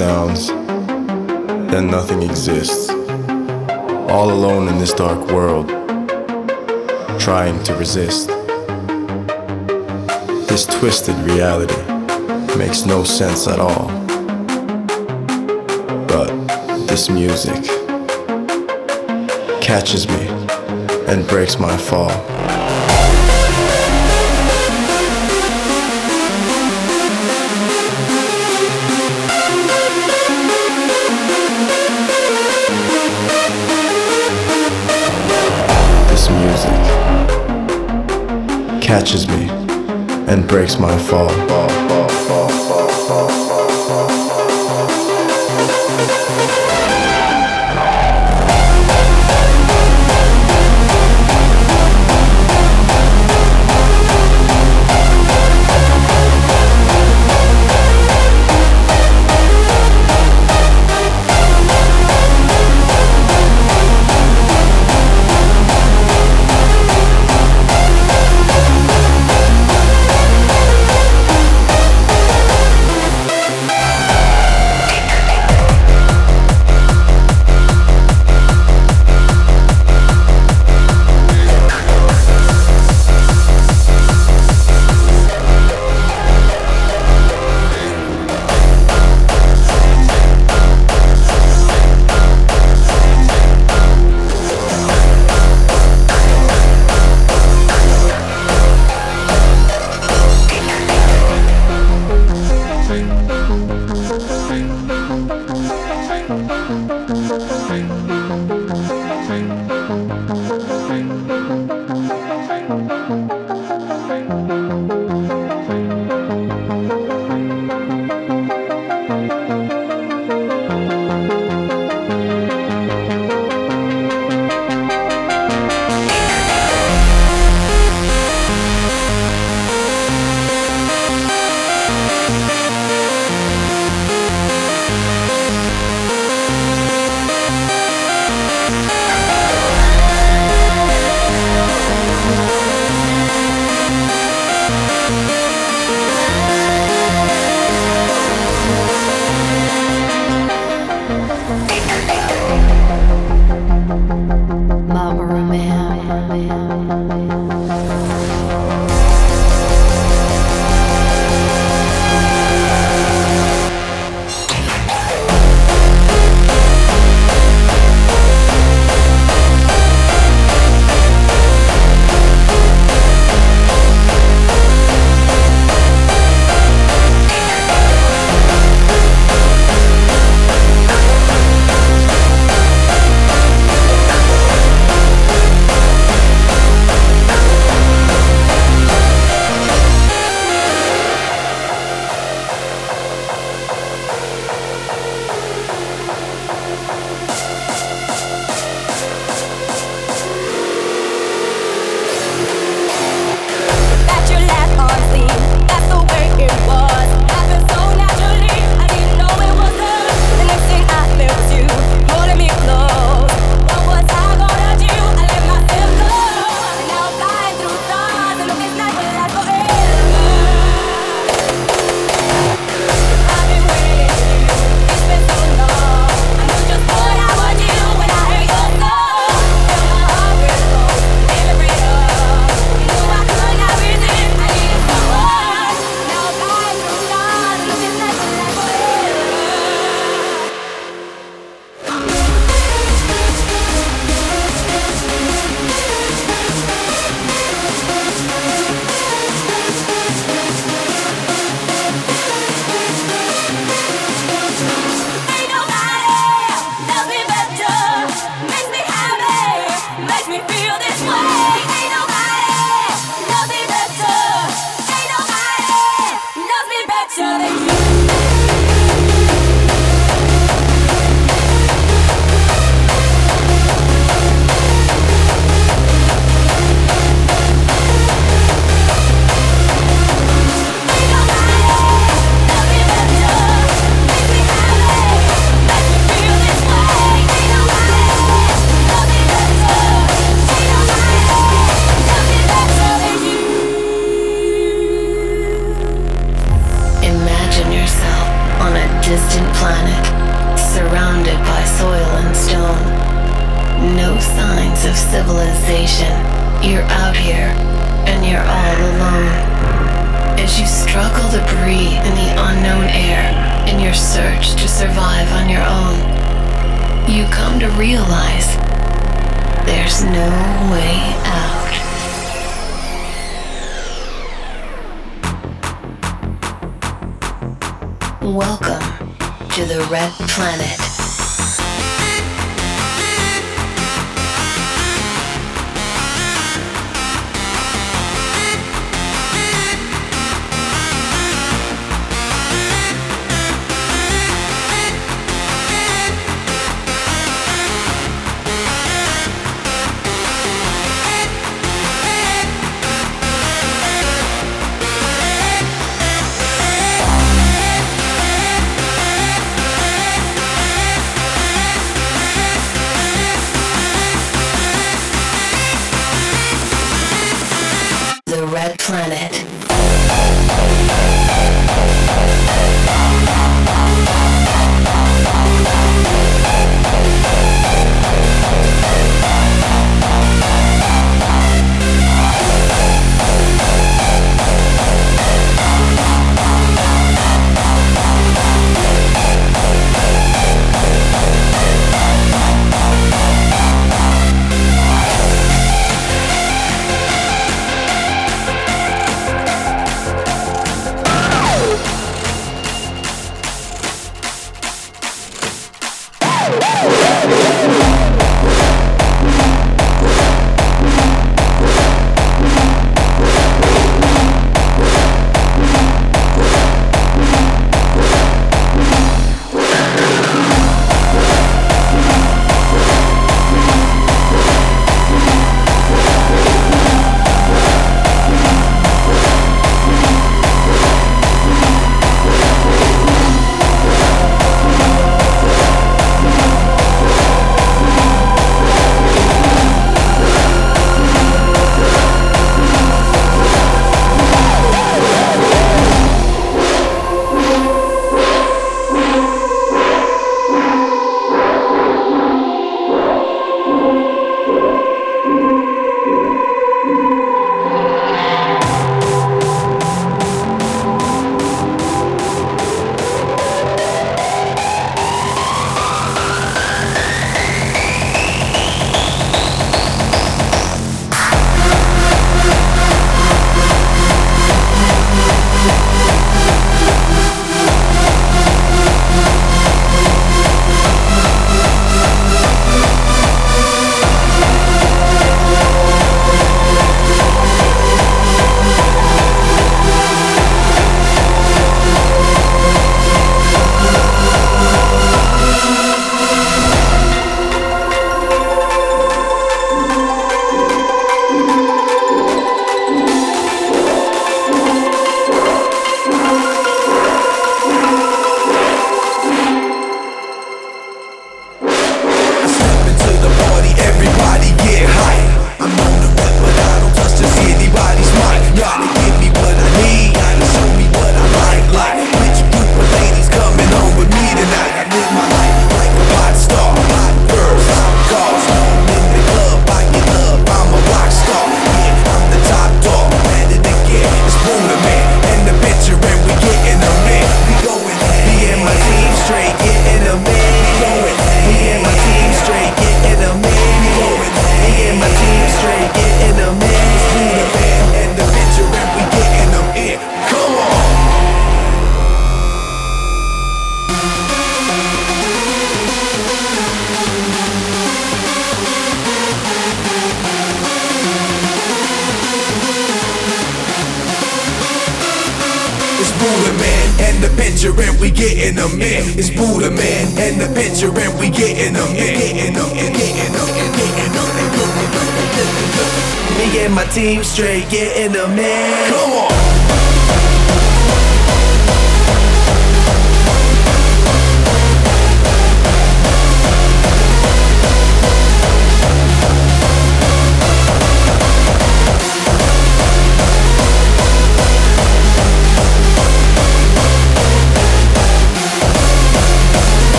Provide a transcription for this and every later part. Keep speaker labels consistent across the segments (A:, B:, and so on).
A: sounds, then nothing exists. All alone in this dark world, trying to resist. This twisted reality makes no sense at all. But this music catches me and breaks my fall. catches me and breaks my fall.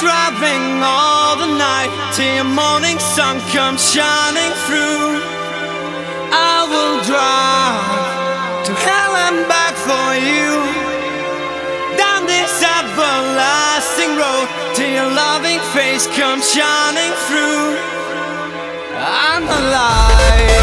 B: driving all the night till your morning sun comes shining through. I will
C: drive to
D: hell and
B: back for you.
E: Down this everlasting road till your
D: loving face comes shining through. I'm alive.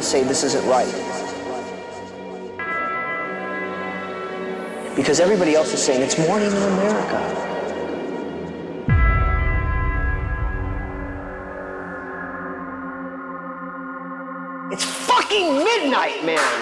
D: to
F: say this isn't right. Because everybody else is saying it's morning in America. It's fucking midnight, man.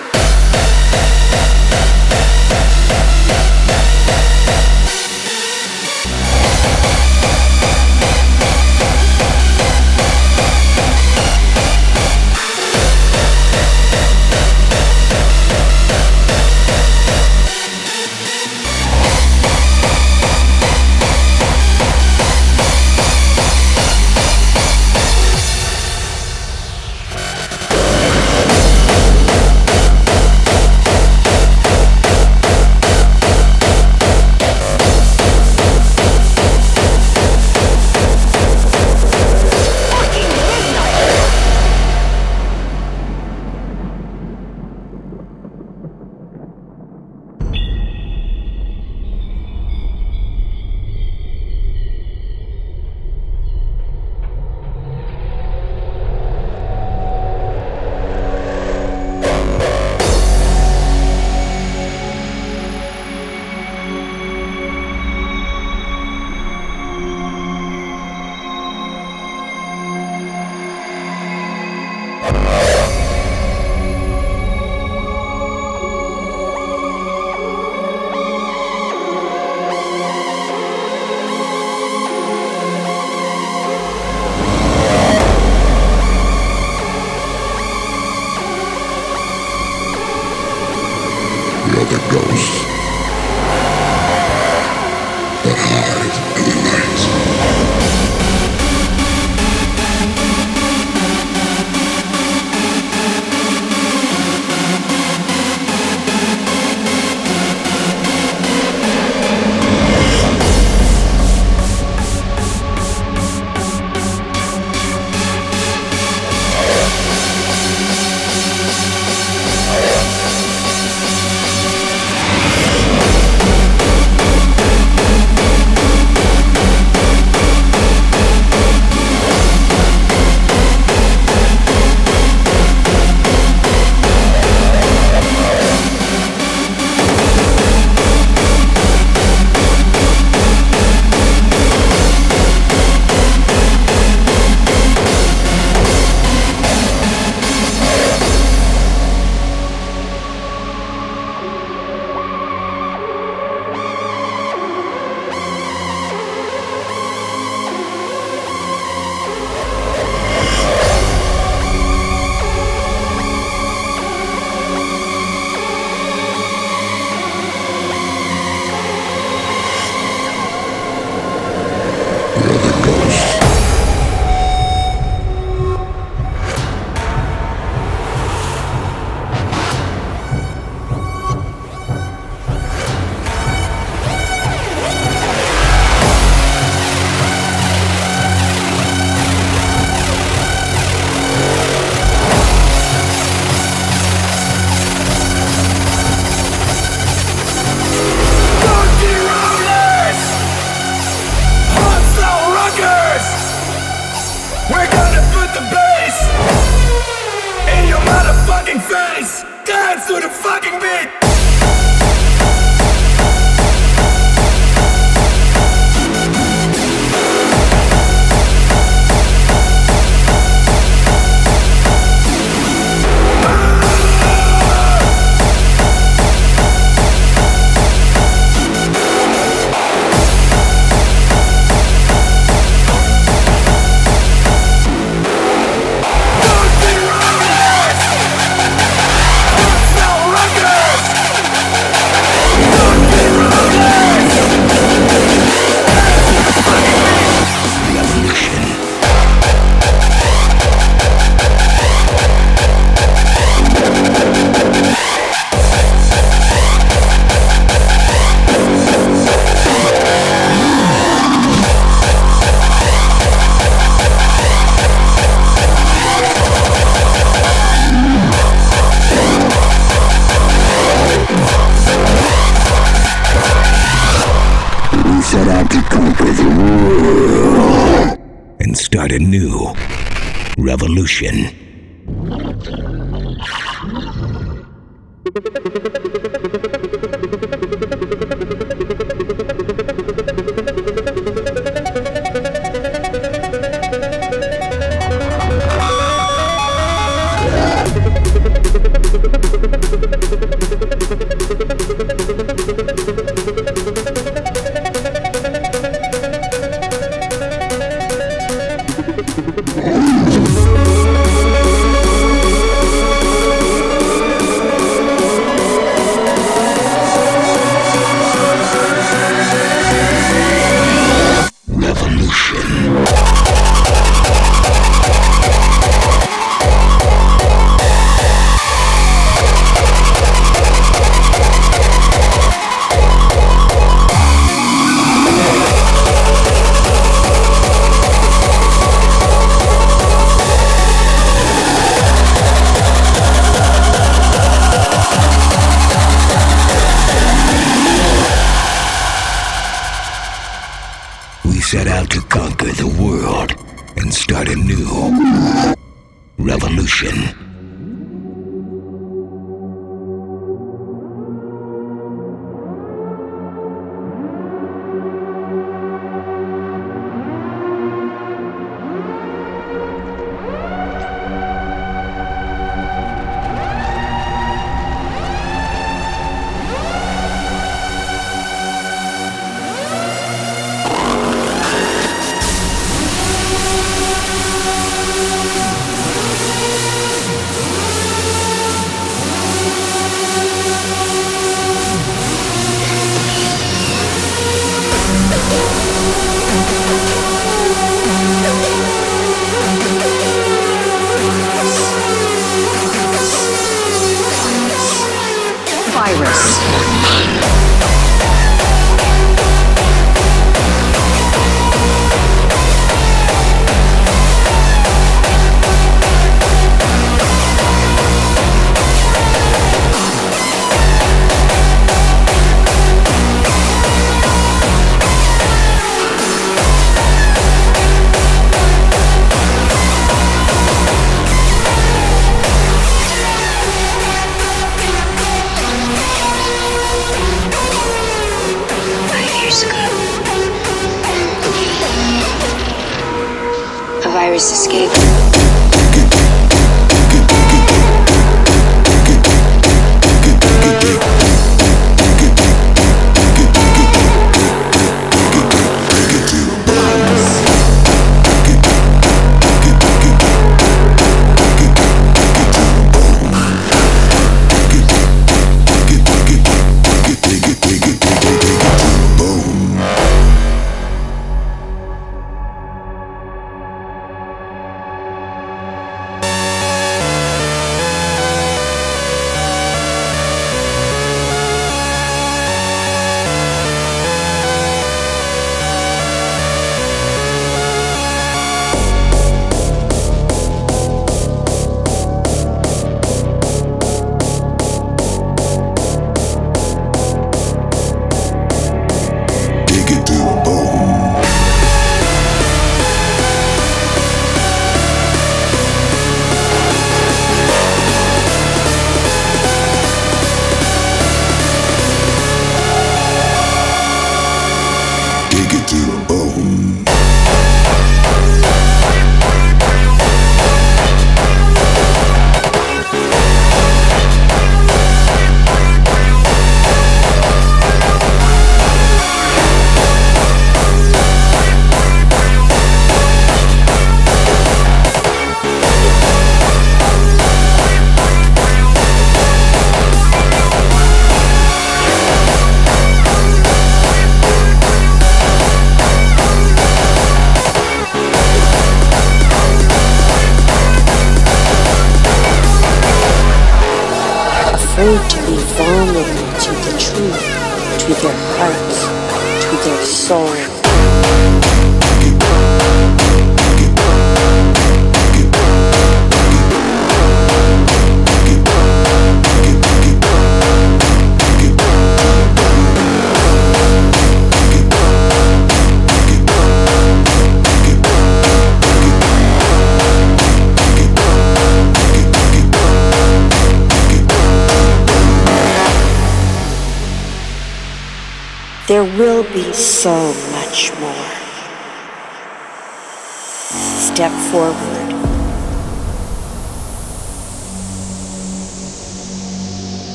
G: And start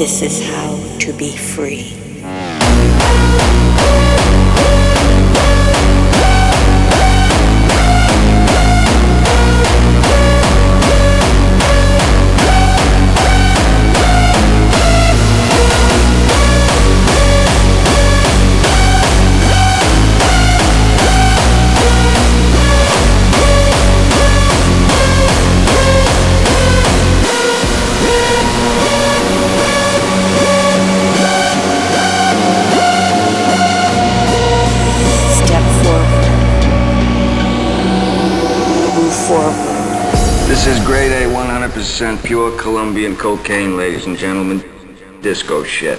H: This is how to be free.
D: Pure Colombian cocaine, ladies and gentlemen. Disco shit.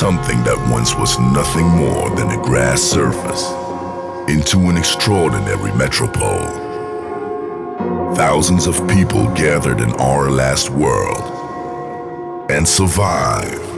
I: Something that once was nothing more than a grass surface into an extraordinary metropole. Thousands of people gathered in our last world and survived.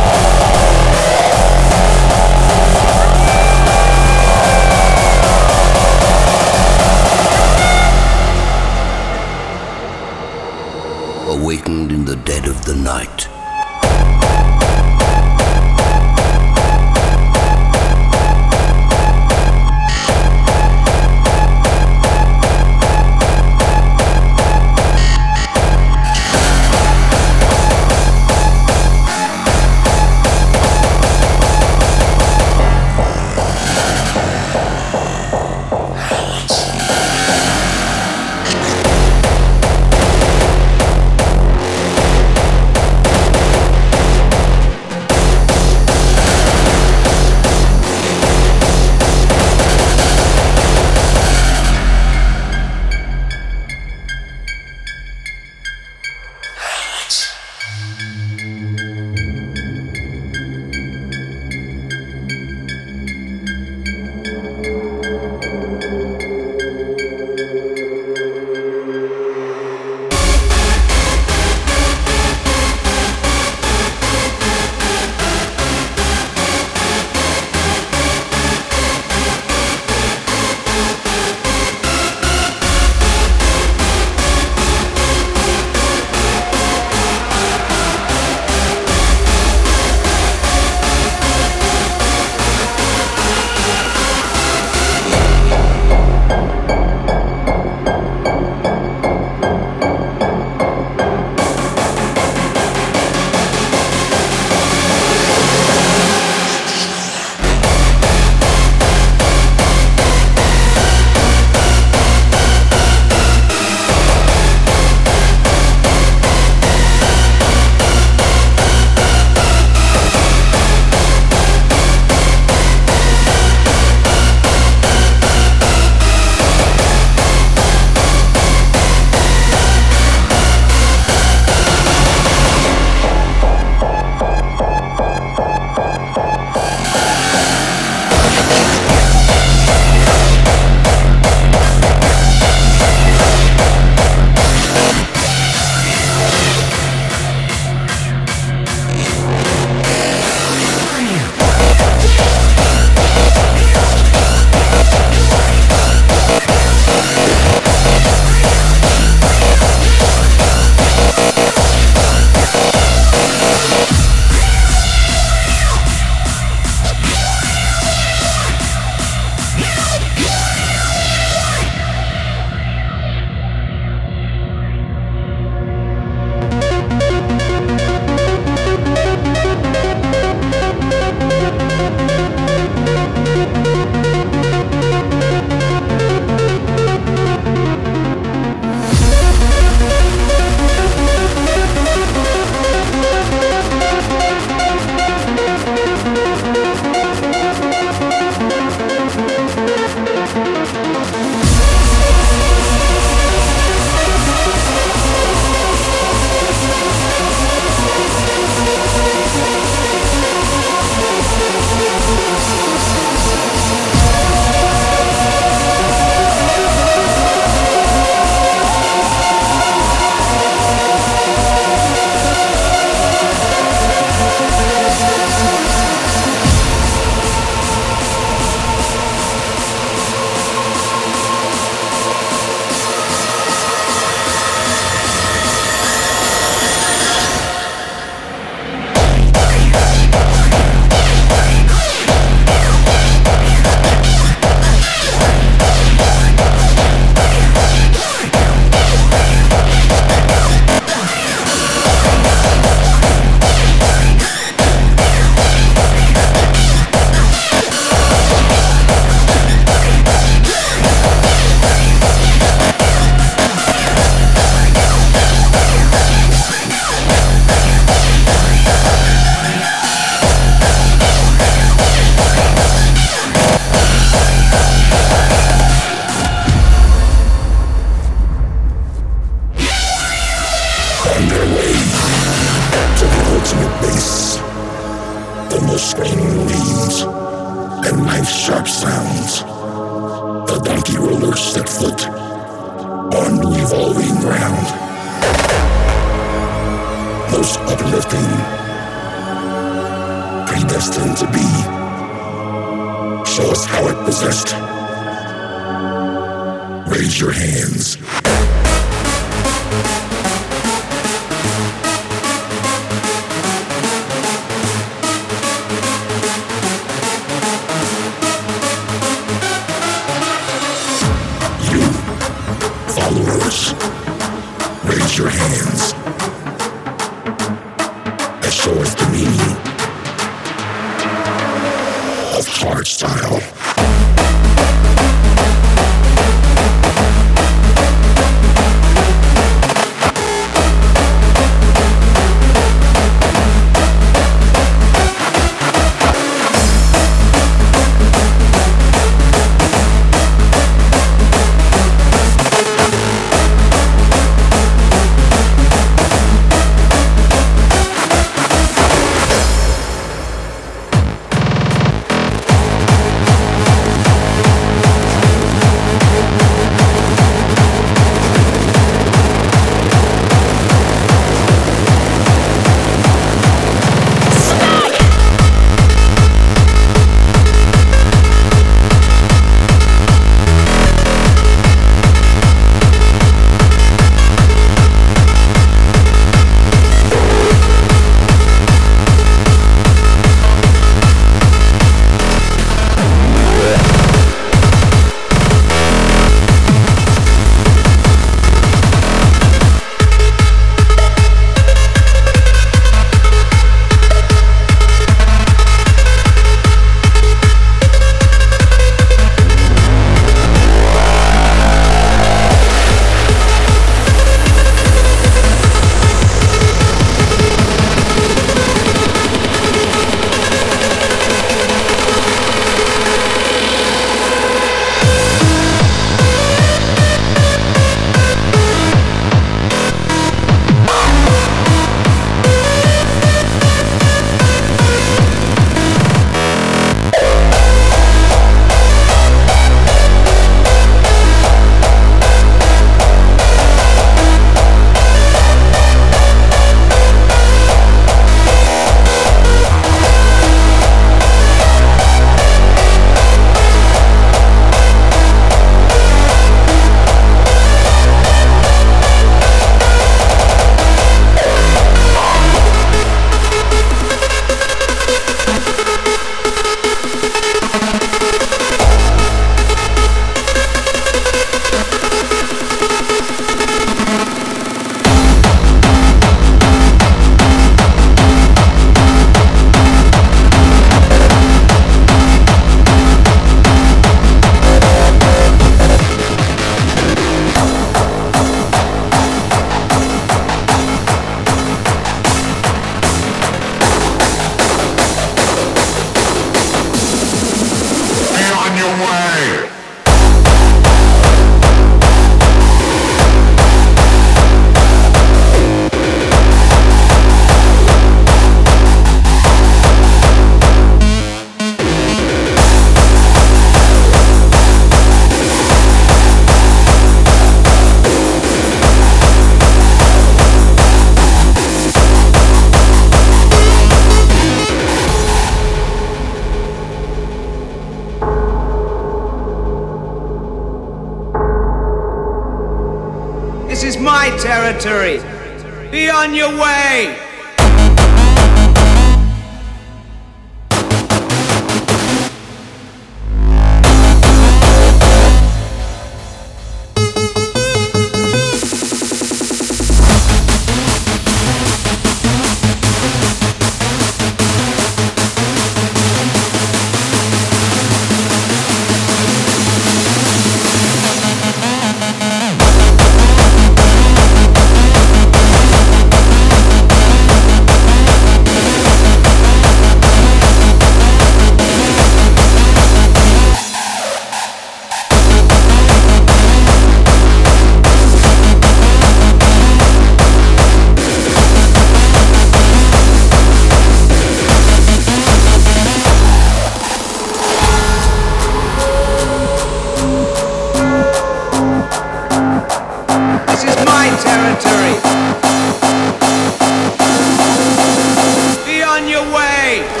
I: on
J: your
K: way.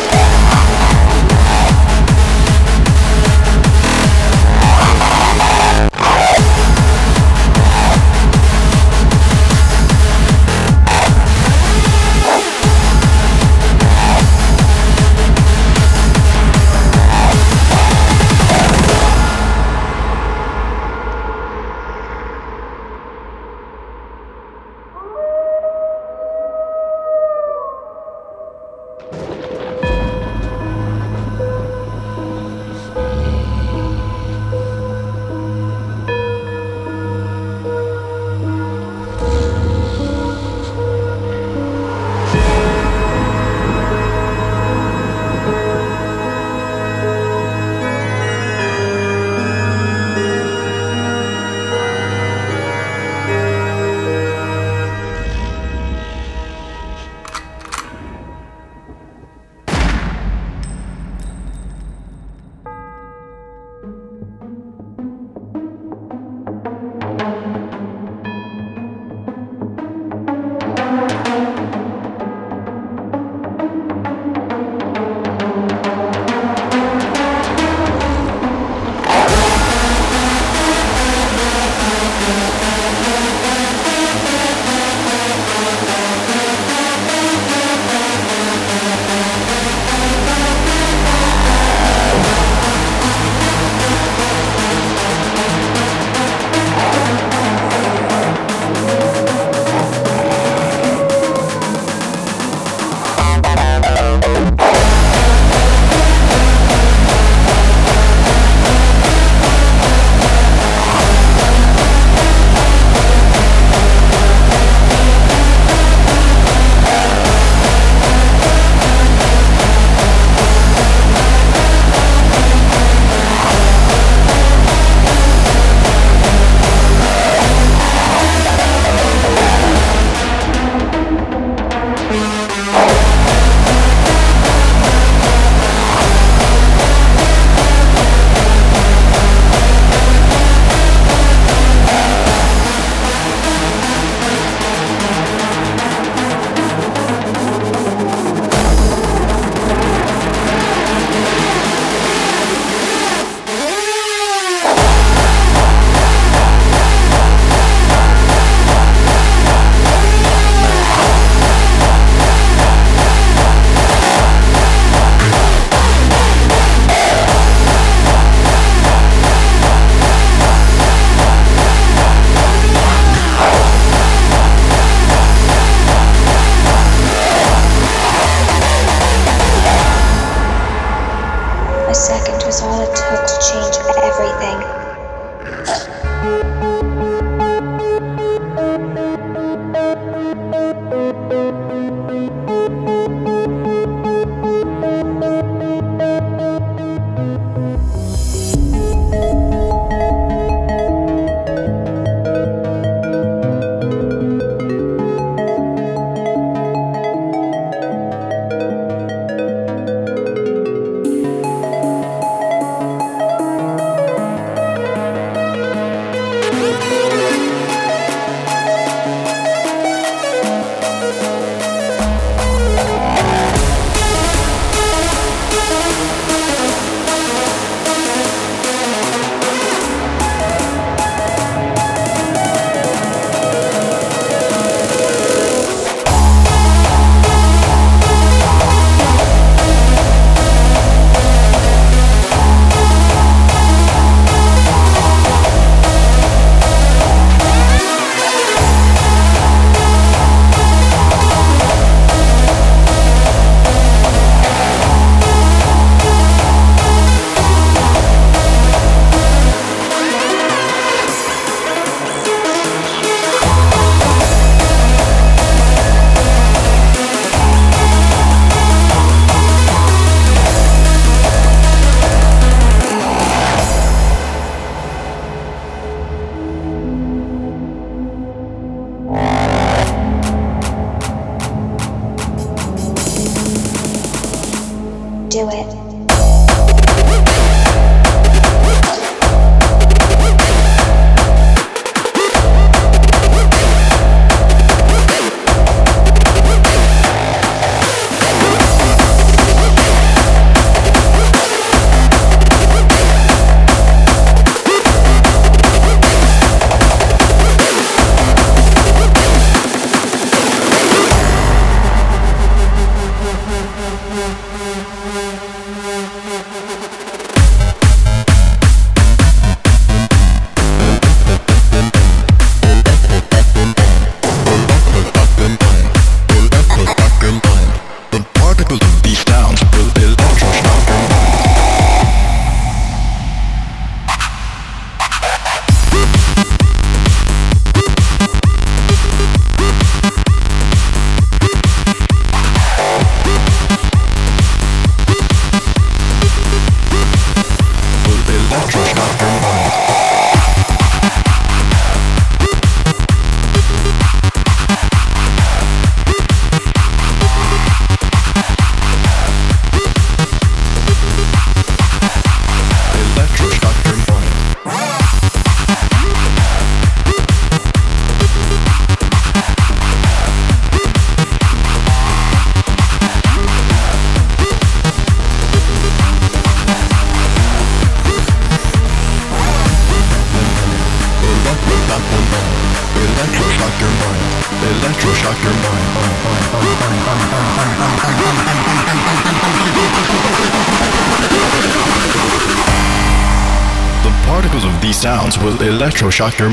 L: Electroshock your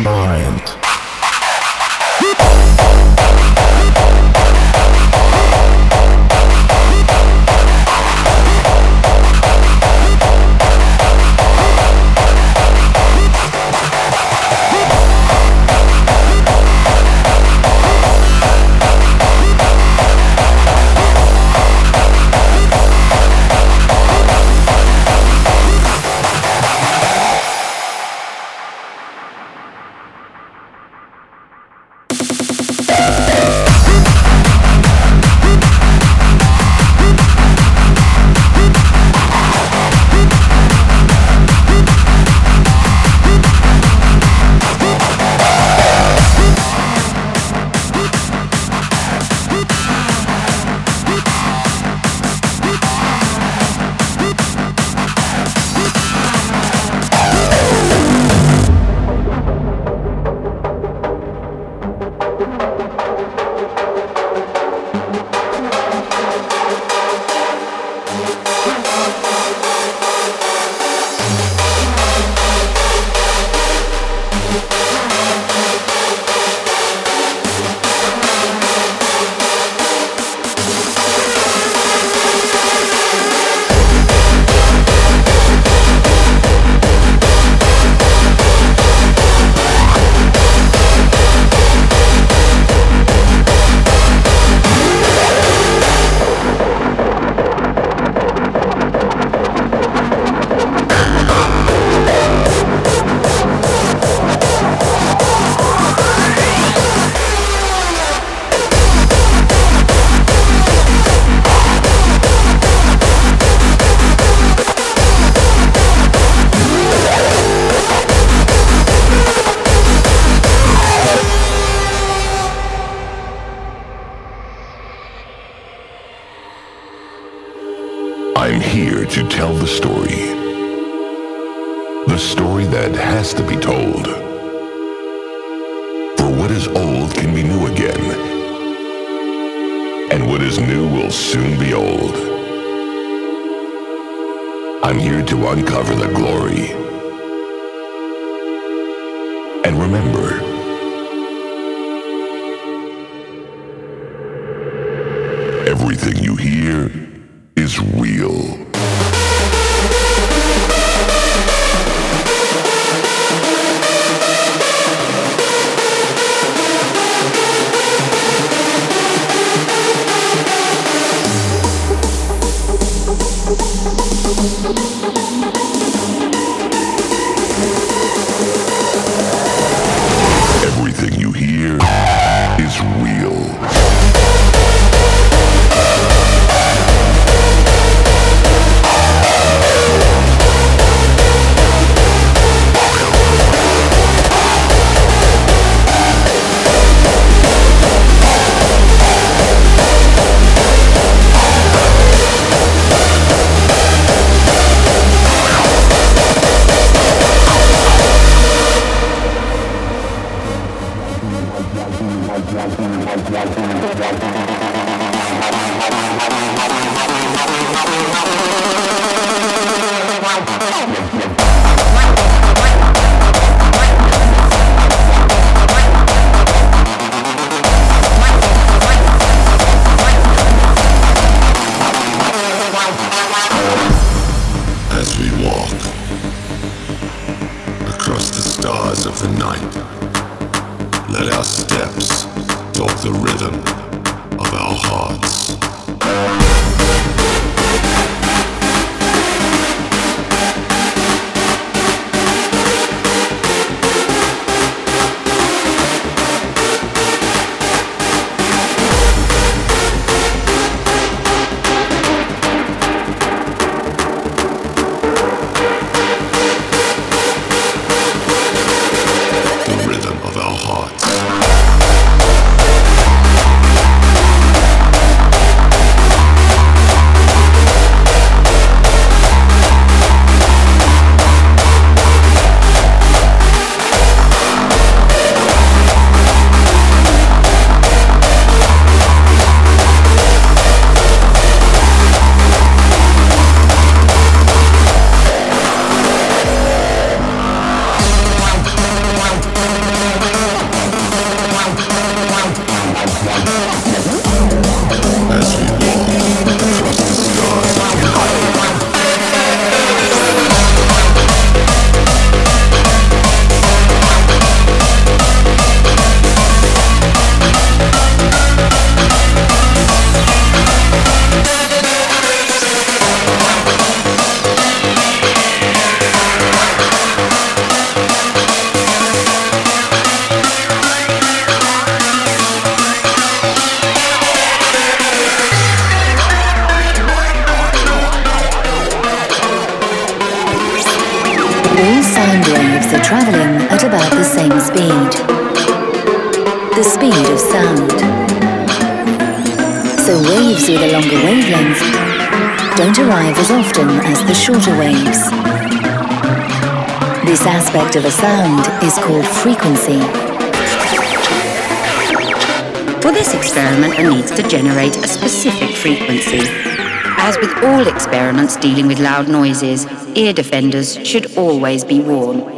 M: noises, ear defenders should always be worn.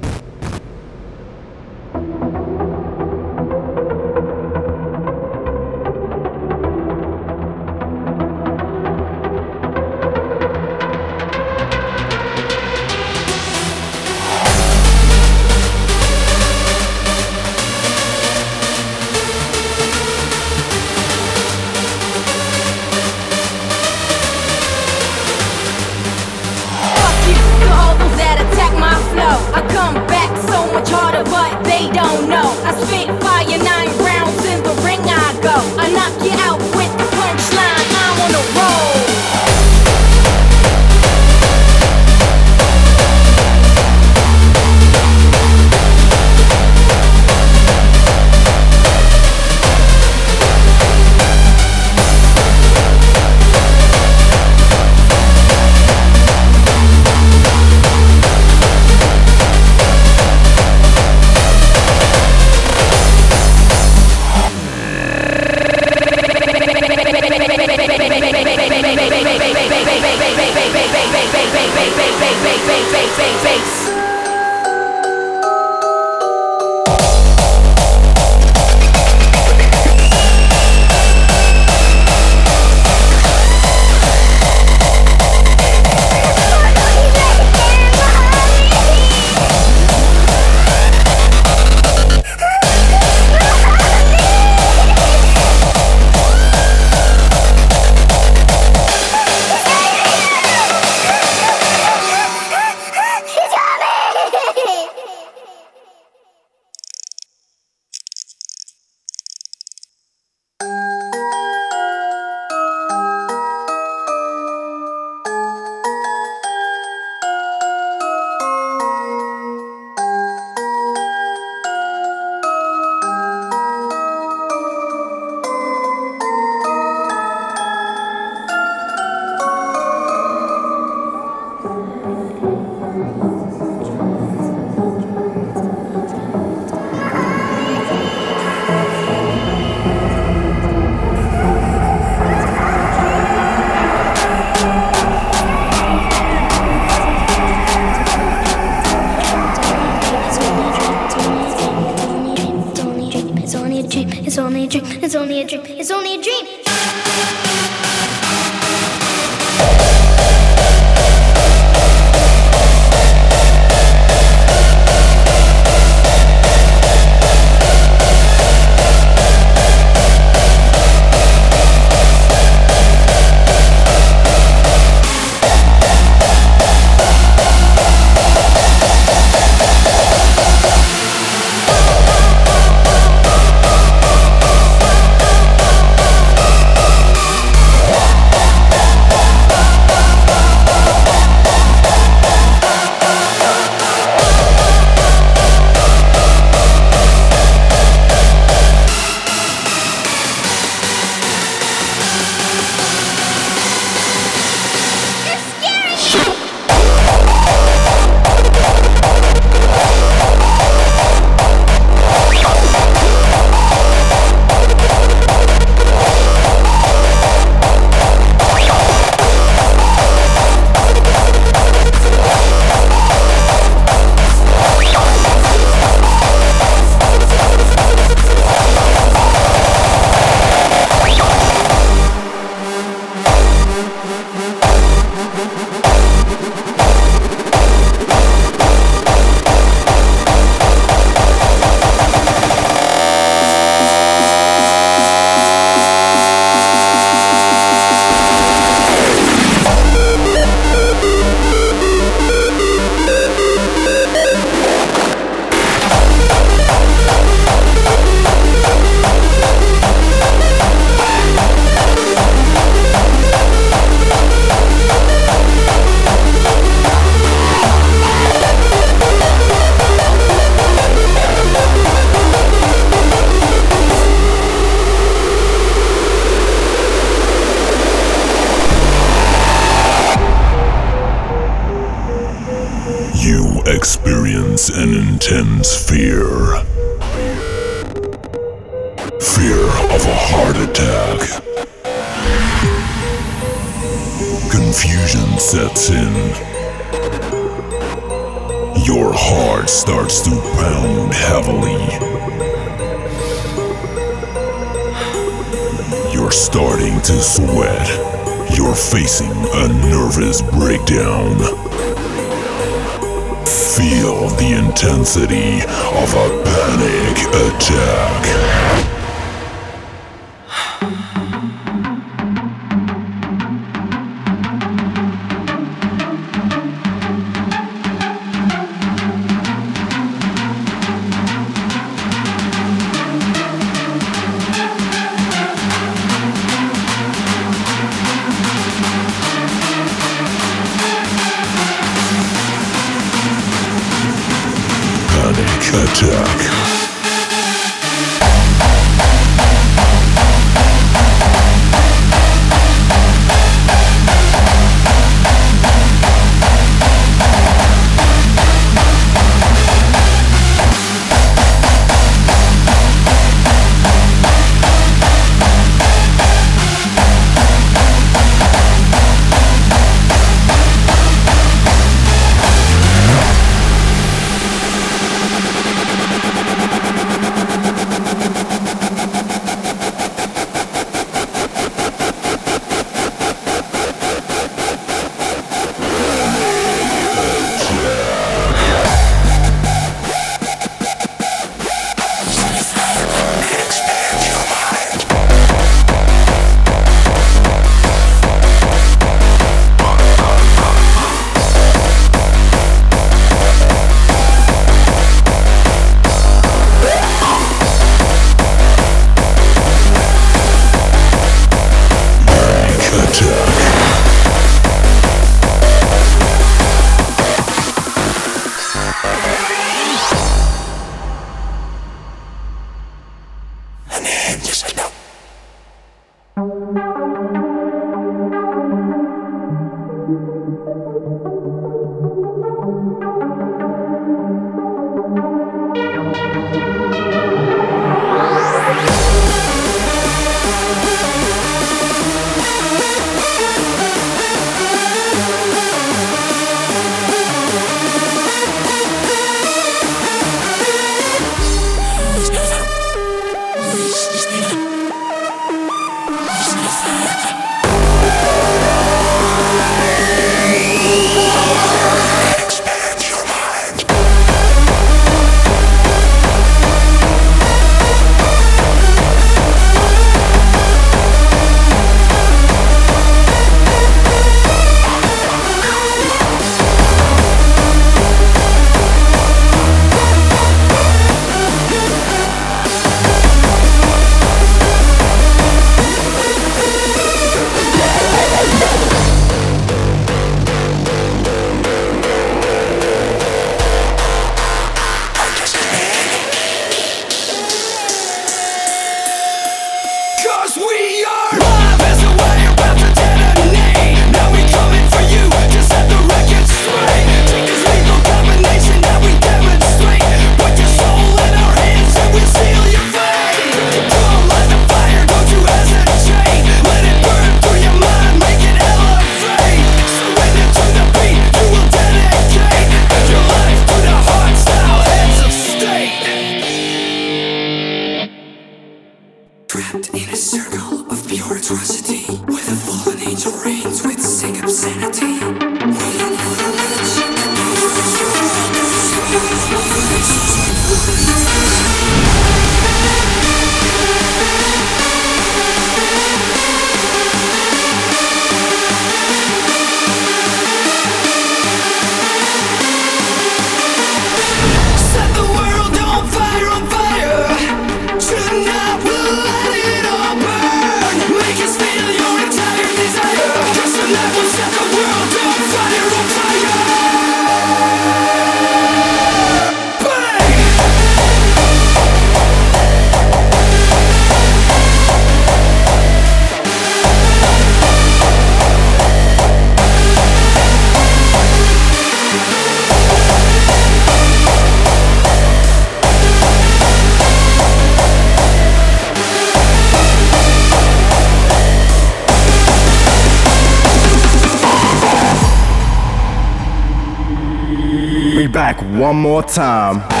N: One
G: more time.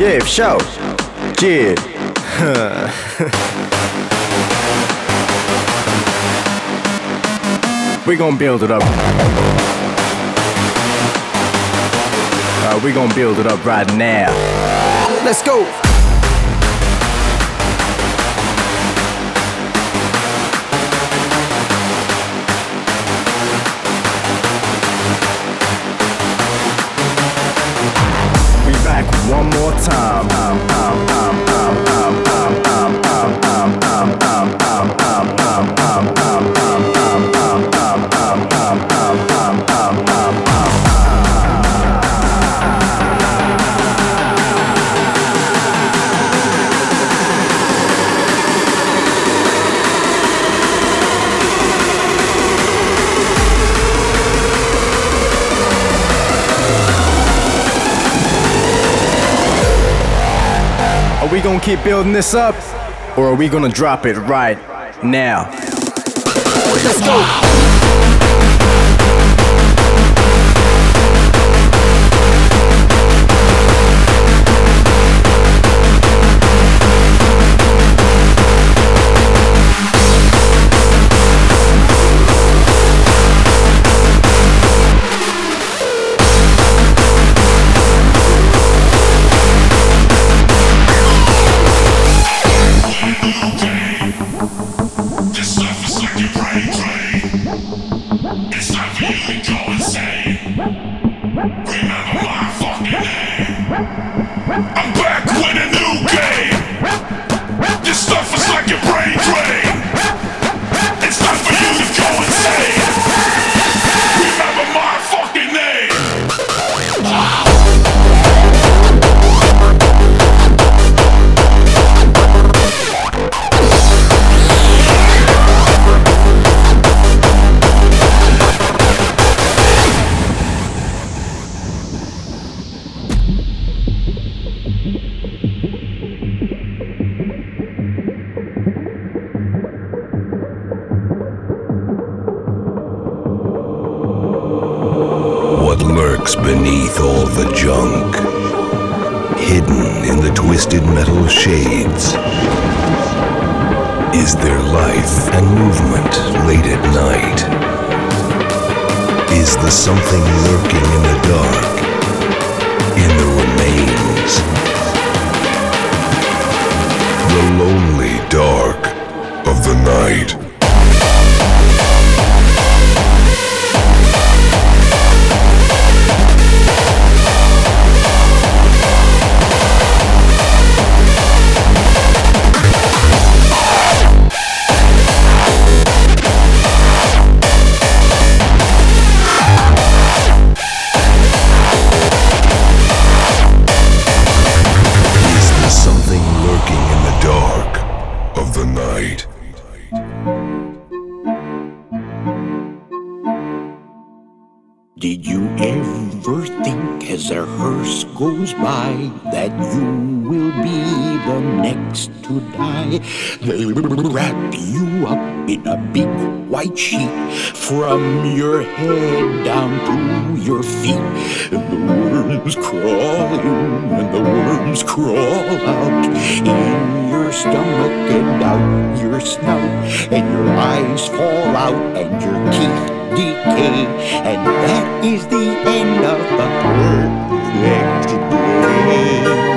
G: Yeah, sure. Yeah. we gonna build it up. Uh, we gonna build it up right now. Let's go. Gonna keep building this up? Or are we gonna drop it right now? Let's go!
O: At night? Is the something lurking in the dark? In the remains? The lonely dark of the night.
P: By that you will be the next to die? They'll wrap you up in a big white sheet from your head down to your feet. And the worms crawl in and the worms crawl out in your stomach and out your snout. And your eyes fall out and your teeth decay. And that is the end of a perfect day.